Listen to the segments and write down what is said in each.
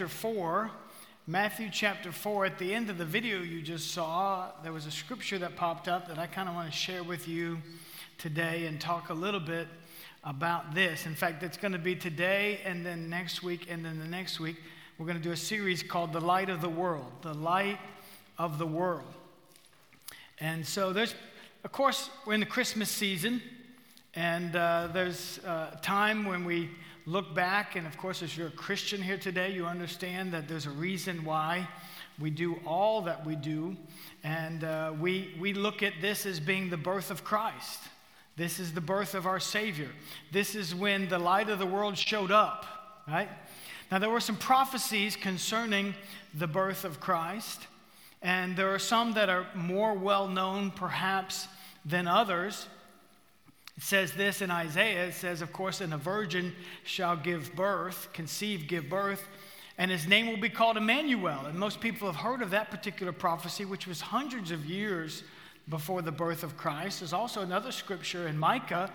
chapter 4. Matthew chapter 4, at the end of the video you just saw, there was a scripture that popped up that I kind of want to share with you today and talk a little bit about this. In fact, it's going to be today and then next week and then the next week. We're going to do a series called The Light of the World. The Light of the World. And so there's, of course, we're in the Christmas season, and uh, there's a time when we look back, and of course, as you're a Christian here today, you understand that there's a reason why we do all that we do. And uh, we, we look at this as being the birth of Christ. This is the birth of our Savior. This is when the light of the world showed up, right? Now, there were some prophecies concerning the birth of Christ, and there are some that are more well known, perhaps, than others. It says this in Isaiah. It says, of course, and a virgin shall give birth, conceive, give birth, and his name will be called Emmanuel. And most people have heard of that particular prophecy, which was hundreds of years before the birth of Christ. There's also another scripture in Micah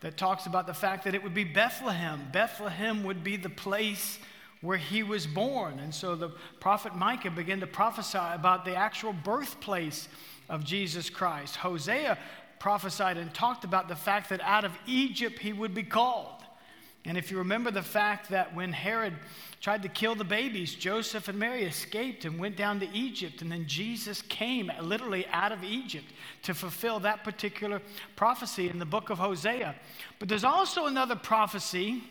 that talks about the fact that it would be Bethlehem. Bethlehem would be the place where he was born. And so the prophet Micah began to prophesy about the actual birthplace of Jesus Christ. Hosea prophesied and talked about the fact that out of Egypt he would be called. And if you remember the fact that when Herod tried to kill the babies, Joseph and Mary escaped and went down to Egypt, and then Jesus came literally out of Egypt to fulfill that particular prophecy in the book of Hosea. But there's also another prophecy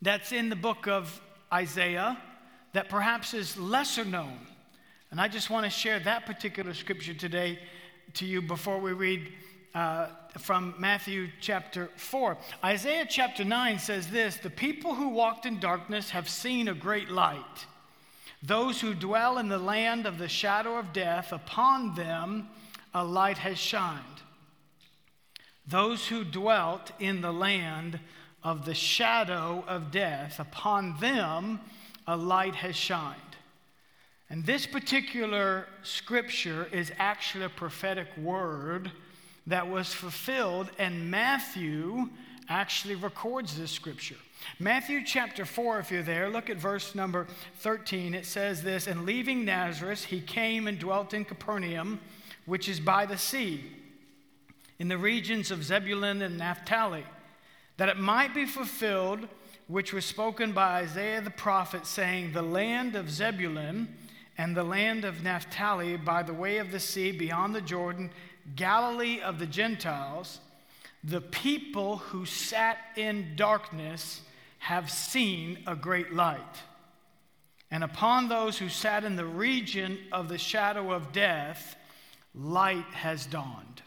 that's in the book of Isaiah that perhaps is lesser known. And I just want to share that particular scripture today to you before we read uh, from Matthew chapter 4. Isaiah chapter 9 says this The people who walked in darkness have seen a great light. Those who dwell in the land of the shadow of death, upon them a light has shined. Those who dwelt in the land of the shadow of death, upon them a light has shined. And this particular scripture is actually a prophetic word that was fulfilled, and Matthew actually records this scripture. Matthew chapter 4, if you're there, look at verse number 13. It says this And leaving Nazareth, he came and dwelt in Capernaum, which is by the sea, in the regions of Zebulun and Naphtali, that it might be fulfilled, which was spoken by Isaiah the prophet, saying, The land of Zebulun and the land of Naphtali by the way of the sea beyond the Jordan, Galilee of the Gentiles, the people who sat in darkness have seen a great light. And upon those who sat in the region of the shadow of death, light has dawned.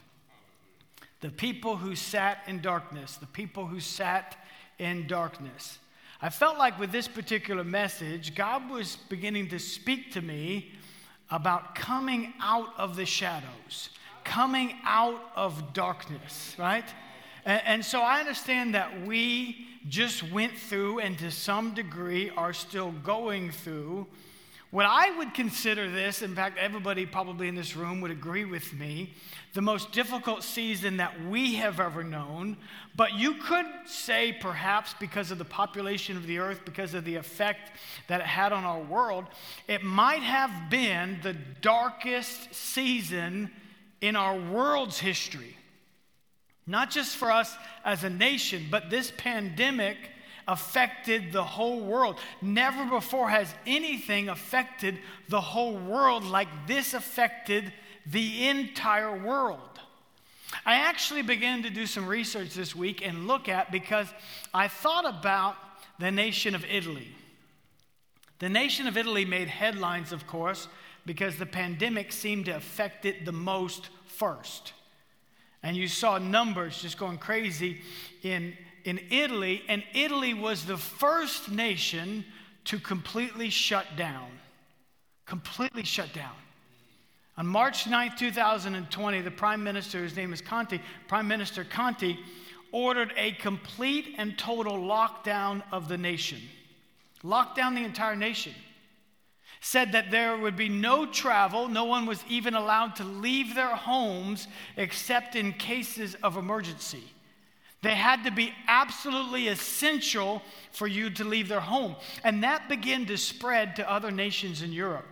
The people who sat in darkness, the people who sat in darkness. I felt like with this particular message, God was beginning to speak to me about coming out of the shadows, coming out of darkness, right? And, and, so I understand that we just went through and to some degree are still going through what I would consider this, in fact, everybody probably in this room would agree with me, the most difficult season that we have ever known. But you could say, perhaps, because of the population of the earth, because of the effect that it had on our world, it might have been the darkest season in our world's history. Not just for us as a nation, but this pandemic affected the whole world. Never before has anything affected the whole world like this affected the entire world. I actually began to do some research this week and look at because I thought about the nation of Italy. The nation of Italy made headlines, of course, because the pandemic seemed to affect it the most first. And you saw numbers just going crazy in in Italy, and Italy was the first nation to completely shut down. Completely shut down. On March 9, 2020, the Prime Minister, his name is Conti, Prime Minister Conti, ordered a complete and total lockdown of the nation. Locked down the entire nation. Said that there would be no travel, no one was even allowed to leave their homes except in cases of emergency They had to be absolutely essential for you to leave their home. And that began to spread to other nations in Europe.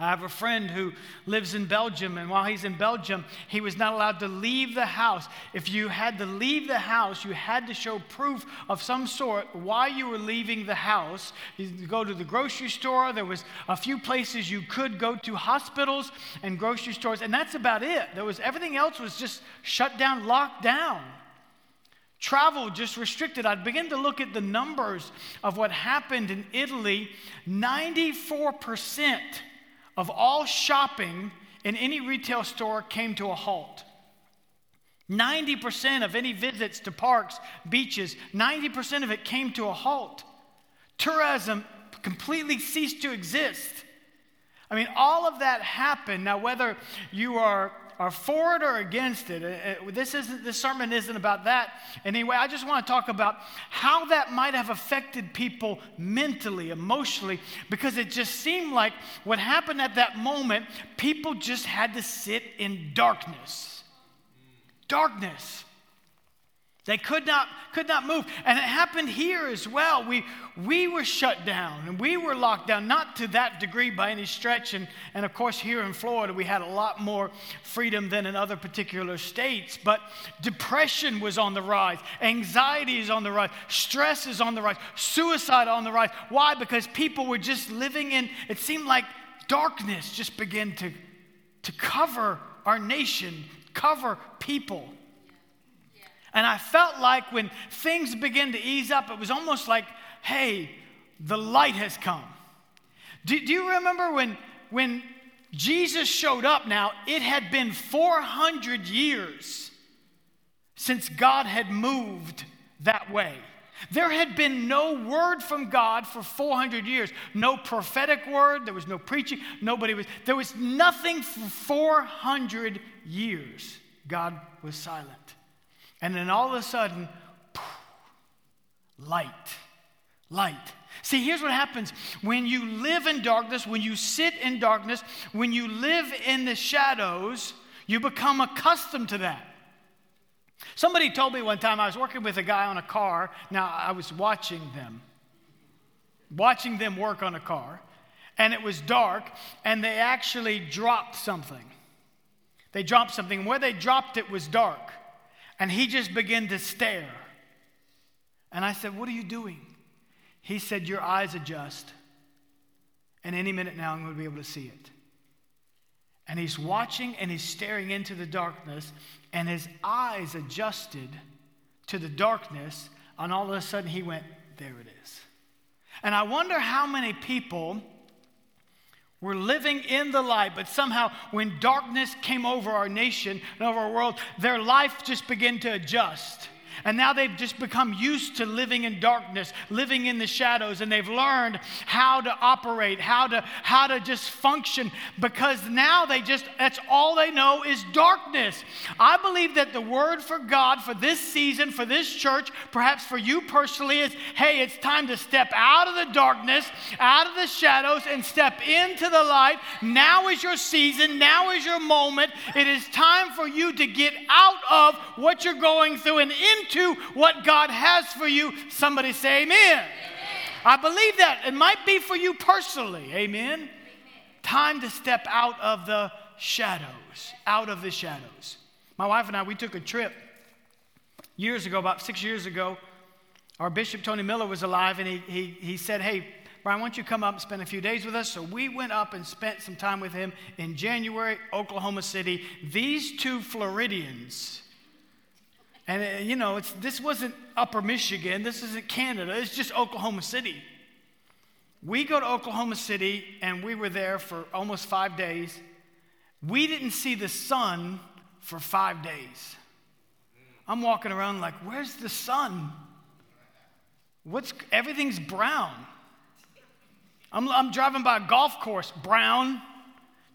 I have a friend who lives in Belgium, and while he's in Belgium, he was not allowed to leave the house. If you had to leave the house, you had to show proof of some sort why you were leaving the house. You go to the grocery store, there was a few places you could go to, hospitals and grocery stores, and that's about it. There was everything else was just shut down, locked down. Travel just restricted. I'd begin to look at the numbers of what happened in Italy. 94% of all shopping in any retail store came to a halt. 90% of any visits to parks, beaches, 90% of it came to a halt. Tourism completely ceased to exist. I mean, all of that happened. Now, whether you are are for it or against it. Uh, uh, this, isn't, this sermon isn't about that. Anyway, I just want to talk about how that might have affected people mentally, emotionally, because it just seemed like what happened at that moment, people just had to sit in darkness. Darkness. They could not, could not move. And it happened here as well. We, we were shut down and we were locked down, not to that degree by any stretch. And, and of course, here in Florida, we had a lot more freedom than in other particular states. But depression was on the rise, anxiety is on the rise, stress is on the rise, suicide on the rise. Why? Because people were just living in, it seemed like darkness just began to, to cover our nation, cover people. And I felt like when things began to ease up, it was almost like, hey, the light has come. Do, do you remember when, when Jesus showed up now? It had been 400 years since God had moved that way. There had been no word from God for 400 years. No prophetic word, there was no preaching, nobody was, there was nothing for 400 years. God was silent. And then all of a sudden, light, light. See, here's what happens when you live in darkness, when you sit in darkness, when you live in the shadows, you become accustomed to that. Somebody told me one time I was working with a guy on a car. Now, I was watching them, watching them work on a car, and it was dark, and they actually dropped something. They dropped something. Where they dropped it was dark. And he just began to stare. And I said, What are you doing? He said, Your eyes adjust. And any minute now, I'm going to be able to see it. And he's watching and he's staring into the darkness, and his eyes adjusted to the darkness, and all of a sudden he went, There it is. And I wonder how many people we're living in the light, but somehow when darkness came over our nation and over our world, their life just began to adjust. And now they've just become used to living in darkness, living in the shadows, and they've learned how to operate, how to, how to just function because now they just, that's all they know is darkness. I believe that the word for God for this season, for this church, perhaps for you personally, is hey, it's time to step out of the darkness, out of the shadows, and step into the light. Now is your season, now is your moment. It is time for you to get out of what you're going through and into into what God has for you. Somebody say amen. amen. I believe that. It might be for you personally. Amen. amen. Time to step out of the shadows. Out of the shadows. My wife and I, we took a trip years ago, about six years ago. Our Bishop Tony Miller was alive, and he, he, he said, Hey, Brian, why don't you come up and spend a few days with us? So we went up and spent some time with him in January, Oklahoma City. These two Floridians and, uh, you know, this wasn't Upper Michigan, this isn't Canada, it's just Oklahoma City. We go to Oklahoma City and we were there for almost five days. We didn't see the sun for five days. I'm walking around like, where's the sun? What's everything's brown. I'm, I'm driving by a golf course, brown,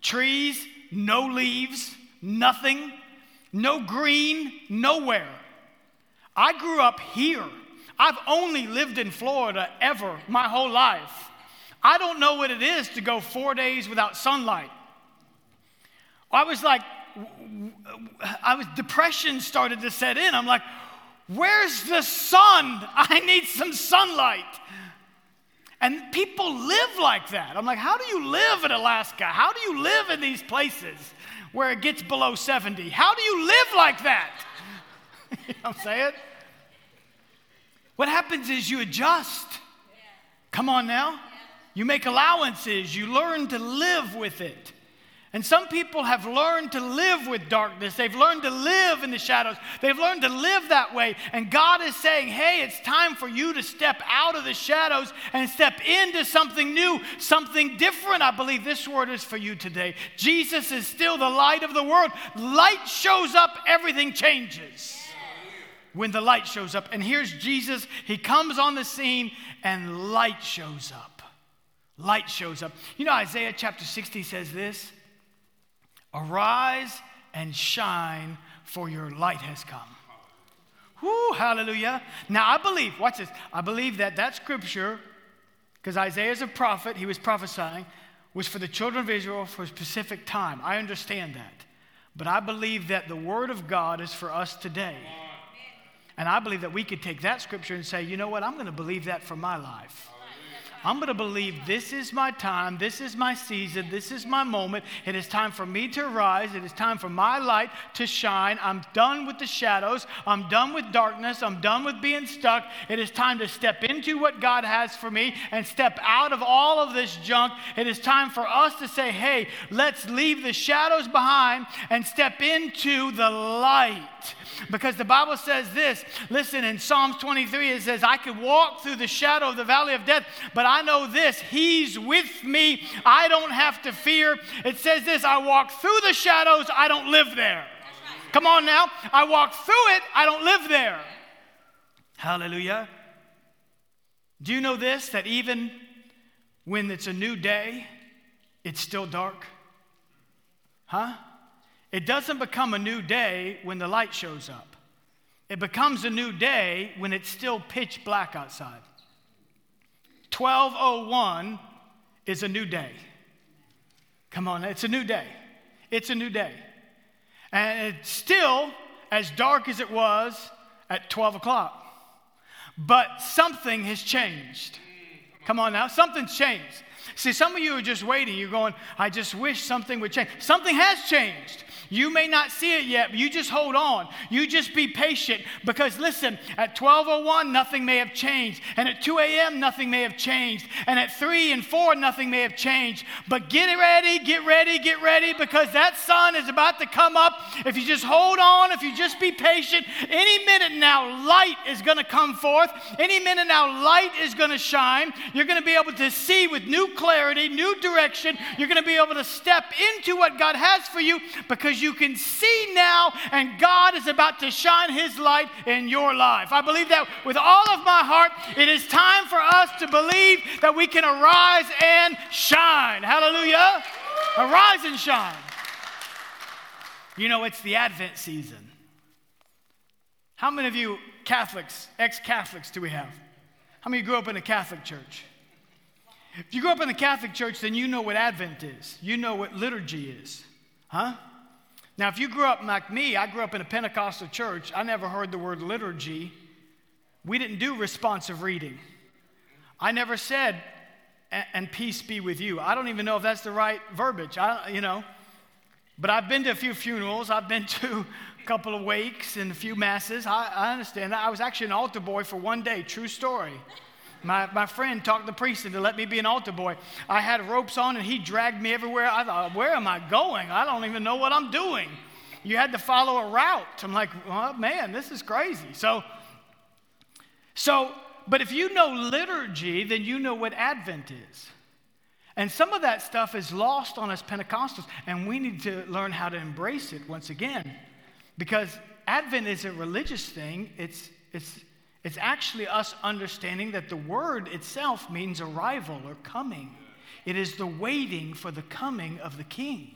trees, no leaves, nothing, no green, nowhere. I grew up here. I've only lived in Florida ever my whole life. I don't know what it is to go four days without sunlight. I was like, I was, depression started to set in. I'm like, Where's the sun? I need some sunlight. And people live like that. I'm like, how do you live in Alaska? How do you live in these places where it gets below 70? How do you live like that? you know what I'm saying? What happens is you adjust. Come on now. You make allowances, you learn to live with it. And some people have learned to live with darkness. They've learned to live in the shadows. They've learned to live that way. And God is saying, hey, it's time for you to step out of the shadows and step into something new, something different. I believe this word is for you today. Jesus is still the light of the world. Light shows up, everything changes. When the light shows up. And here's Jesus. He comes on the scene, and light shows up. Light shows up. You know, Isaiah chapter 60 says this. Arise and shine, for your light has come. Whoo, hallelujah. Now, I believe, watch this, I believe that that scripture, because Isaiah is a prophet, he was prophesying, was for the children of Israel for a specific time. I understand that. But I believe that the word of God is for us today. And I believe that we could take that scripture and say, you know what, I'm going to believe that for my life. I'm going to believe this is my time, this is my season, this is my moment. It is time for me to rise. It is time for my light to shine. I'm done with the shadows. I'm done with darkness. I'm done with being stuck. It is time to step into what God has for me and step out of all of this junk. It is time for us to say, hey, let's leave the shadows behind and step into the light. Because the Bible says this listen, in Psalms 23, it says, I could walk through the shadow of the valley of death, but I know this He's with me. I don't have to fear. It says this I walk through the shadows, I don't live there. Come on now. I walk through it, I don't live there. Hallelujah. Do you know this? That even when it's a new day, it's still dark? Huh? It doesn't become a new day when the light shows up. It becomes a new day when it's still pitch black outside. 1201 is a new day. Come on, it's a new day. It's a new day. And it's still as dark as it was at 12 o'clock. But something has changed. Come on now, something's changed. See, some of you are just waiting. You're going, I just wish something would change. Something has changed. You may not see it yet, but you just hold on. You just be patient because listen, at 12:01 nothing may have changed, and at 2 a.m. nothing may have changed, and at 3 and 4 nothing may have changed. But get ready, get ready, get ready because that sun is about to come up. If you just hold on, if you just be patient, any minute now light is going to come forth. Any minute now light is going to shine. You're going to be able to see with new clarity, new direction. You're going to be able to step into what God has for you because you can see now, and God is about to shine His light in your life. I believe that with all of my heart. It is time for us to believe that we can arise and shine. Hallelujah. Arise and shine. You know, it's the Advent season. How many of you Catholics, ex Catholics, do we have? How many grew up in a Catholic church? If you grew up in the Catholic church, then you know what Advent is. You know what liturgy is. Huh? Now, if you grew up like me, I grew up in a Pentecostal church. I never heard the word liturgy. We didn't do responsive reading. I never said, and peace be with you. I don't even know if that's the right verbiage. I, you know, but I've been to a few funerals. I've been to a couple of wakes and a few masses. I, I understand that. I was actually an altar boy for one day. True story. My, my friend talked the priest into let me be an altar boy. I had ropes on and he dragged me everywhere. I thought, where am I going? I don't even know what I'm doing. You had to follow a route. I'm like, oh, man, this is crazy. So, so, but if you know liturgy, then you know what Advent is. And some of that stuff is lost on us Pentecostals, and we need to learn how to embrace it once again. Because Advent is a religious thing, it's, it's, it's actually us understanding that the word itself means arrival or coming. It is the waiting for the coming of the king.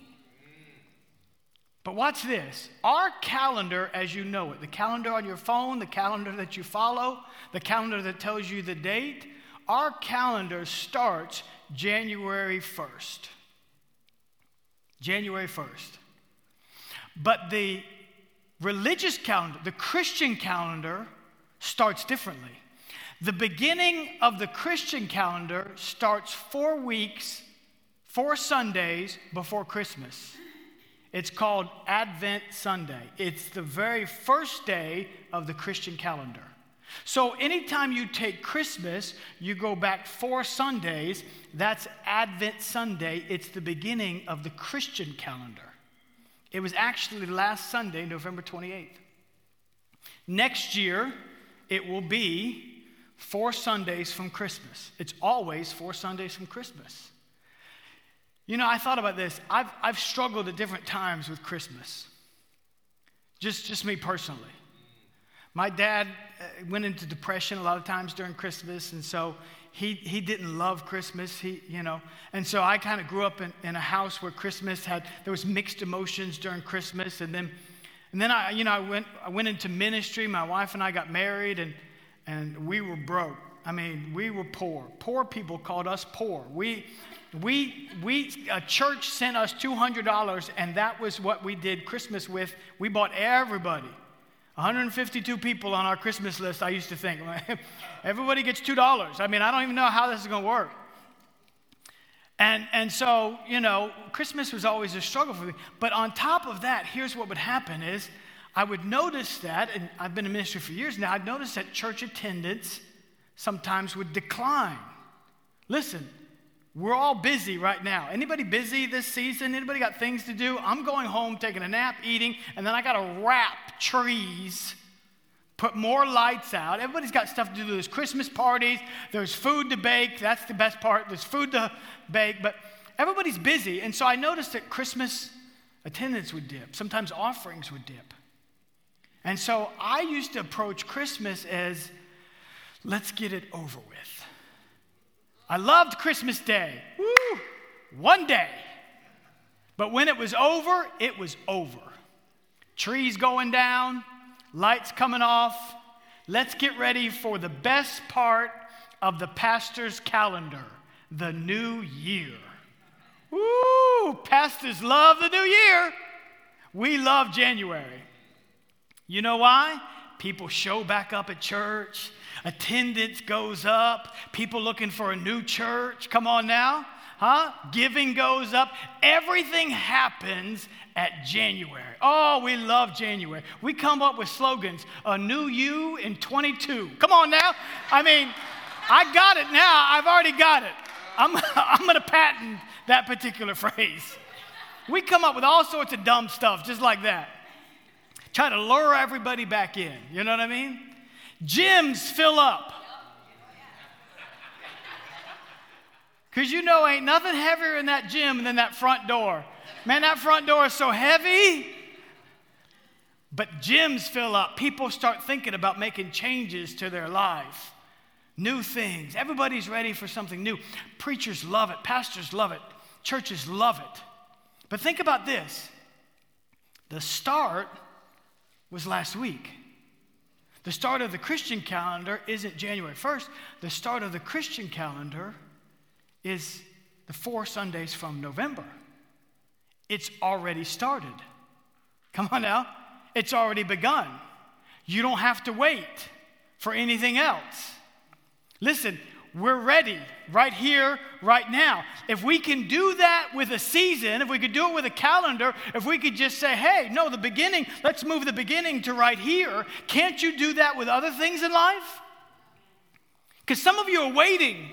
But watch this. Our calendar, as you know it, the calendar on your phone, the calendar that you follow, the calendar that tells you the date, our calendar starts January 1st. January 1st. But the religious calendar, the Christian calendar, starts differently. The beginning of the Christian calendar starts four weeks, four Sundays before Christmas. It's called Advent Sunday. It's the very first day of the Christian calendar. So, anytime you take Christmas, you go back four Sundays, that's Advent Sunday. It's the beginning of the Christian calendar. It was actually last Sunday, November 28th. Next year, it will be four Sundays from Christmas. It's always four Sundays from Christmas. You know, I thought about this. I've, I've struggled at different times with Christmas. Just, just me personally. My dad uh, went into depression a lot of times during Christmas, and so he, he didn't love Christmas. He, you know, and so I kind of grew up in, in a house where Christmas had there was mixed emotions during Christmas, and then and then I, you know, I went I went into ministry. My wife and I got married, and and we were broke. I mean, we were poor. Poor people called us poor. We we, we, a church sent us $200, and that was what we did Christmas with. We bought everybody 152 people on our Christmas list, I used to think. Everybody gets $2. I mean, I don't even know how this is going to work. And, and so, you know, Christmas was always a struggle for me. But on top of that, here's what would happen is I would notice that, and I've been in ministry for years now, I'd notice that church attendance sometimes would decline. Listen, we're all busy right now. Anybody busy this season? Anybody got things to do? I'm going home, taking a nap, eating, and then I got to wrap trees, put more lights out. Everybody's got stuff to do. There's Christmas parties, there's food to bake. That's the best part. There's food to bake, but everybody's busy. And so I noticed that Christmas attendance would dip. Sometimes offerings would dip. And so I used to approach Christmas as let's get it over with. I loved Christmas Day. Woo! One day. But when it was over, it was over. Trees going down, lights coming off. Let's get ready for the best part of the pastor's calendar the new year. Woo! Pastors love the new year. We love January. You know why? People show back up at church attendance goes up, people looking for a new church. Come on now. Huh? Giving goes up. Everything happens at January. Oh, we love January. We come up with slogans a new you in 22. Come on now. I mean, I got it now. I've already got it. I'm, I'm going to patent that particular phrase. We come up with all sorts of dumb stuff just like that. Try to lure everybody back in. You know what I mean? Gyms fill up. Because you know, ain't nothing heavier in that gym than that front door. Man, that front door is so heavy. But gyms fill up. People start thinking about making changes to their life, new things. Everybody's ready for something new. Preachers love it, pastors love it, churches love it. But think about this the start was last week. The start of the Christian calendar isn't January 1st. The start of the Christian calendar is the four Sundays from November. It's already started. Come on now. It's already begun. You don't have to wait for anything else. Listen, we're ready right here, right now. If we can do that with a season, if we could do it with a calendar, if we could just say, hey, no, the beginning, let's move the beginning to right here, can't you do that with other things in life? Because some of you are waiting.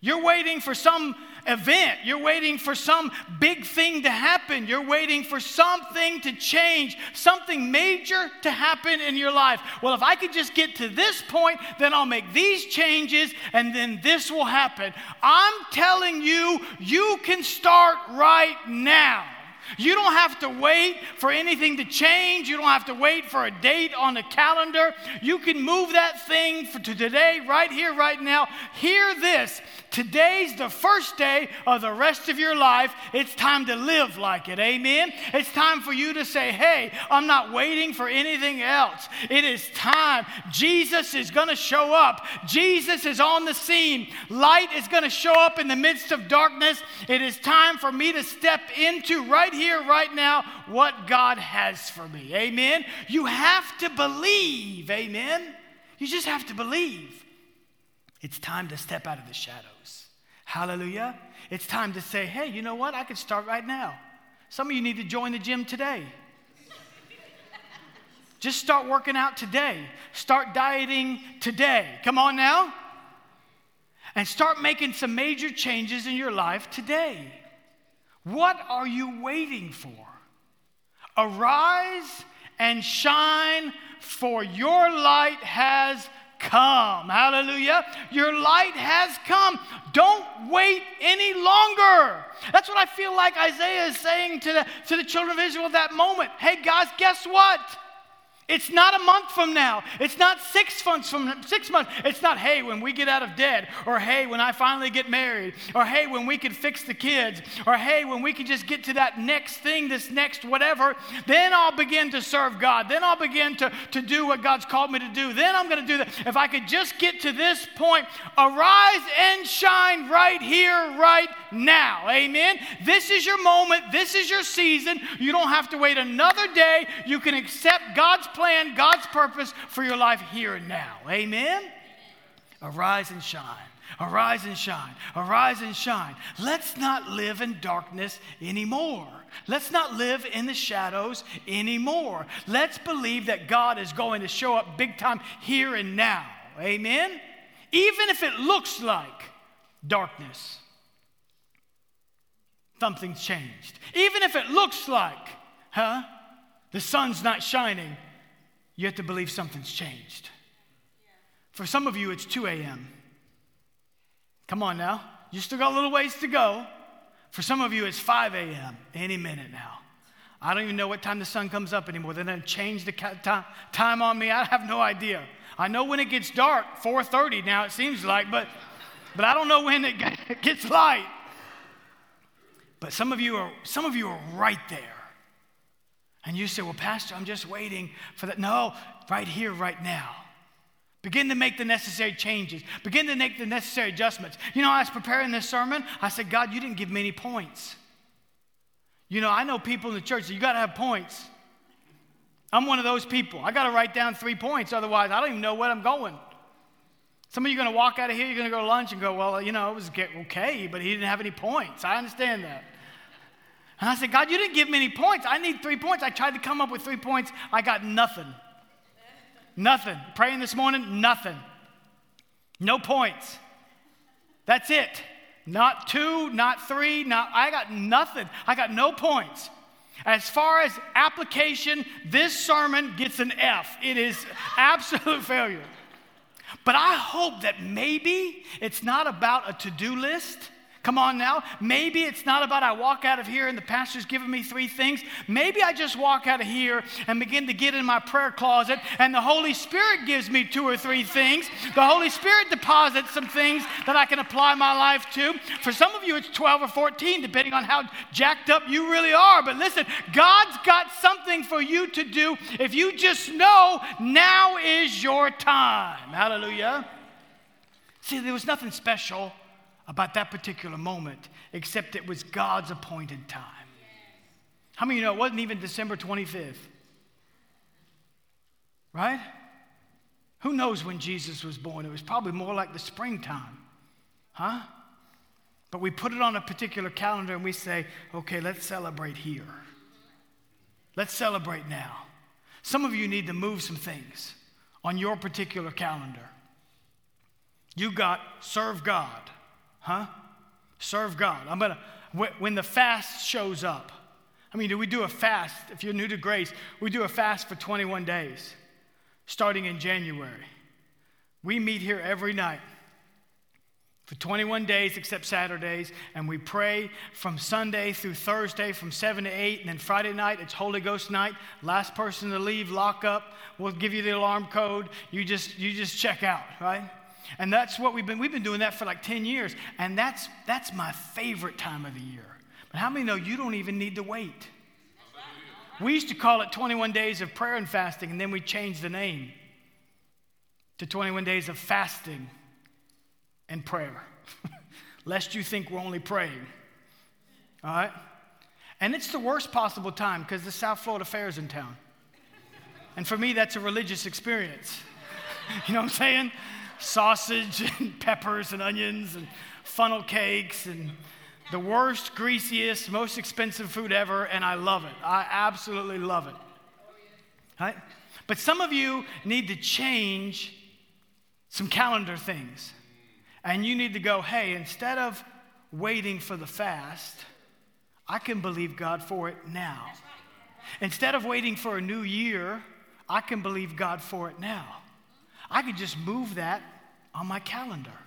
You're waiting for some event. You're waiting for some big thing to happen. You're waiting for something to change, something major to happen in your life. Well, if I could just get to this point, then I'll make these changes and then this will happen. I'm telling you, you can start right now. You don't have to wait for anything to change. You don't have to wait for a date on the calendar. You can move that thing to today, right here, right now. Hear this today's the first day of the rest of your life. It's time to live like it. Amen. It's time for you to say, hey, I'm not waiting for anything else. It is time. Jesus is going to show up. Jesus is on the scene. Light is going to show up in the midst of darkness. It is time for me to step into right here, right now, what God has for me. Amen. You have to believe. Amen. You just have to believe. It's time to step out of the shadows. Hallelujah. It's time to say, hey, you know what? I could start right now. Some of you need to join the gym today. Just start working out today. Start dieting today. Come on now. And start making some major changes in your life today. What are you waiting for? Arise and shine, for your light has come. Hallelujah. Your light has come. Don't wait any longer. That's what I feel like Isaiah is saying to the, to the children of Israel at that moment. Hey, guys, guess what? It's not a month from now. It's not six months from six months. It's not, hey, when we get out of debt, or hey, when I finally get married, or hey, when we can fix the kids, or hey, when we can just get to that next thing, this next whatever, then I'll begin to serve God. Then I'll begin to, to do what God's called me to do. Then I'm going to do that. If I could just get to this point, arise and shine right here, right now. Amen. This is your moment. This is your season. You don't have to wait another day. You can accept God's plan, God's purpose for your life here and now. Amen? Arise and shine. Arise and shine. Arise and shine. Let's not live in darkness anymore. Let's not live in the shadows anymore. Let's believe that God is going to show up big time here and now. Amen? Even if it looks like darkness, something's changed. Even if it looks like, huh, the sun's not shining, you have to believe something's changed. For some of you, it's 2 a.m. Come on now. You still got a little ways to go. For some of you, it's 5 a.m. any minute now. I don't even know what time the sun comes up anymore. They didn't change the time on me. I have no idea. I know when it gets dark, 4:30 now it seems like, but but I don't know when it gets light. But some of you are some of you are right there. And you say, Well, Pastor, I'm just waiting for that. No, right here, right now. Begin to make the necessary changes. Begin to make the necessary adjustments. You know, I was preparing this sermon. I said, God, you didn't give me any points. You know, I know people in the church, you got to have points. I'm one of those people. I got to write down three points, otherwise, I don't even know where I'm going. Some of you are going to walk out of here, you're going to go to lunch and go, Well, you know, it was okay, but he didn't have any points. I understand that. And I said, God, you didn't give me any points. I need three points. I tried to come up with three points. I got nothing. Nothing. Praying this morning, nothing. No points. That's it. Not two, not three, not I got nothing. I got no points. As far as application, this sermon gets an F. It is absolute failure. But I hope that maybe it's not about a to-do list Come on now. Maybe it's not about I walk out of here and the pastor's giving me three things. Maybe I just walk out of here and begin to get in my prayer closet and the Holy Spirit gives me two or three things. The Holy Spirit deposits some things that I can apply my life to. For some of you, it's 12 or 14, depending on how jacked up you really are. But listen, God's got something for you to do if you just know now is your time. Hallelujah. See, there was nothing special about that particular moment, except it was God's appointed time. How many of you know it wasn't even December 25th? Right? Who knows when Jesus was born? It was probably more like the springtime. Huh? But we put it on a particular calendar and we say, okay, let's celebrate here. Let's celebrate now. Some of you need to move some things on your particular calendar. You got serve God. Huh? Serve God. I'm gonna, when the fast shows up, I mean, do we do a fast? If you're new to grace, we do a fast for 21 days, starting in January. We meet here every night for 21 days except Saturdays, and we pray from Sunday through Thursday from 7 to 8, and then Friday night it's Holy Ghost night. Last person to leave, lock up. We'll give you the alarm code. You just you just check out, right? And that's what we've been, we've been doing that for like 10 years. And that's, that's my favorite time of the year. But how many know you don't even need to wait? We used to call it 21 days of prayer and fasting, and then we changed the name to 21 days of fasting and prayer, lest you think we're only praying. All right? And it's the worst possible time because the South Florida Fair is in town. And for me, that's a religious experience. you know what I'm saying? Sausage and peppers and onions and funnel cakes and the worst, greasiest, most expensive food ever, and I love it. I absolutely love it. Right? But some of you need to change some calendar things. And you need to go, hey, instead of waiting for the fast, I can believe God for it now. Instead of waiting for a new year, I can believe God for it now. I could just move that on my calendar.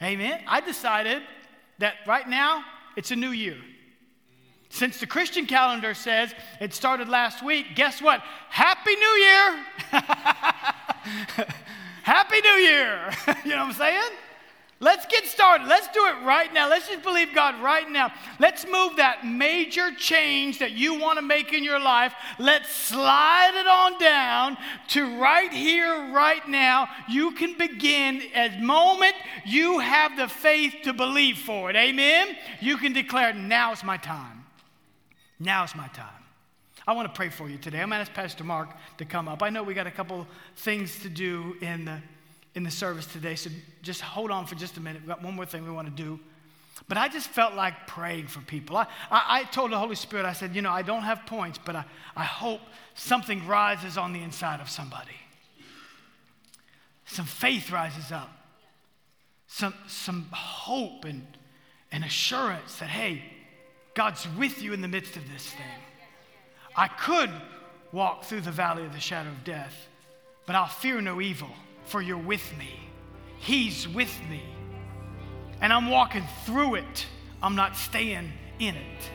Amen. I decided that right now it's a new year. Since the Christian calendar says it started last week, guess what? Happy New Year! Happy New Year! you know what I'm saying? Let's get started. Let's do it right now. Let's just believe God right now. Let's move that major change that you want to make in your life. Let's slide it on down to right here, right now. You can begin at moment you have the faith to believe for it. Amen. You can declare, now now's my time. Now Now's my time. I want to pray for you today. I'm going to ask Pastor Mark to come up. I know we got a couple things to do in the in the service today, so just hold on for just a minute. We've got one more thing we want to do. But I just felt like praying for people. I, I, I, told the Holy Spirit, I said, you know, I don't have points, but I, I hope something rises on the inside of somebody. Some faith rises up, some, some hope and, and assurance that, hey, God's with you in the midst of this thing. I could walk through the valley of the shadow of death, but I'll fear no evil for you're with me. He's with me. And I'm walking through it, I'm not staying in it.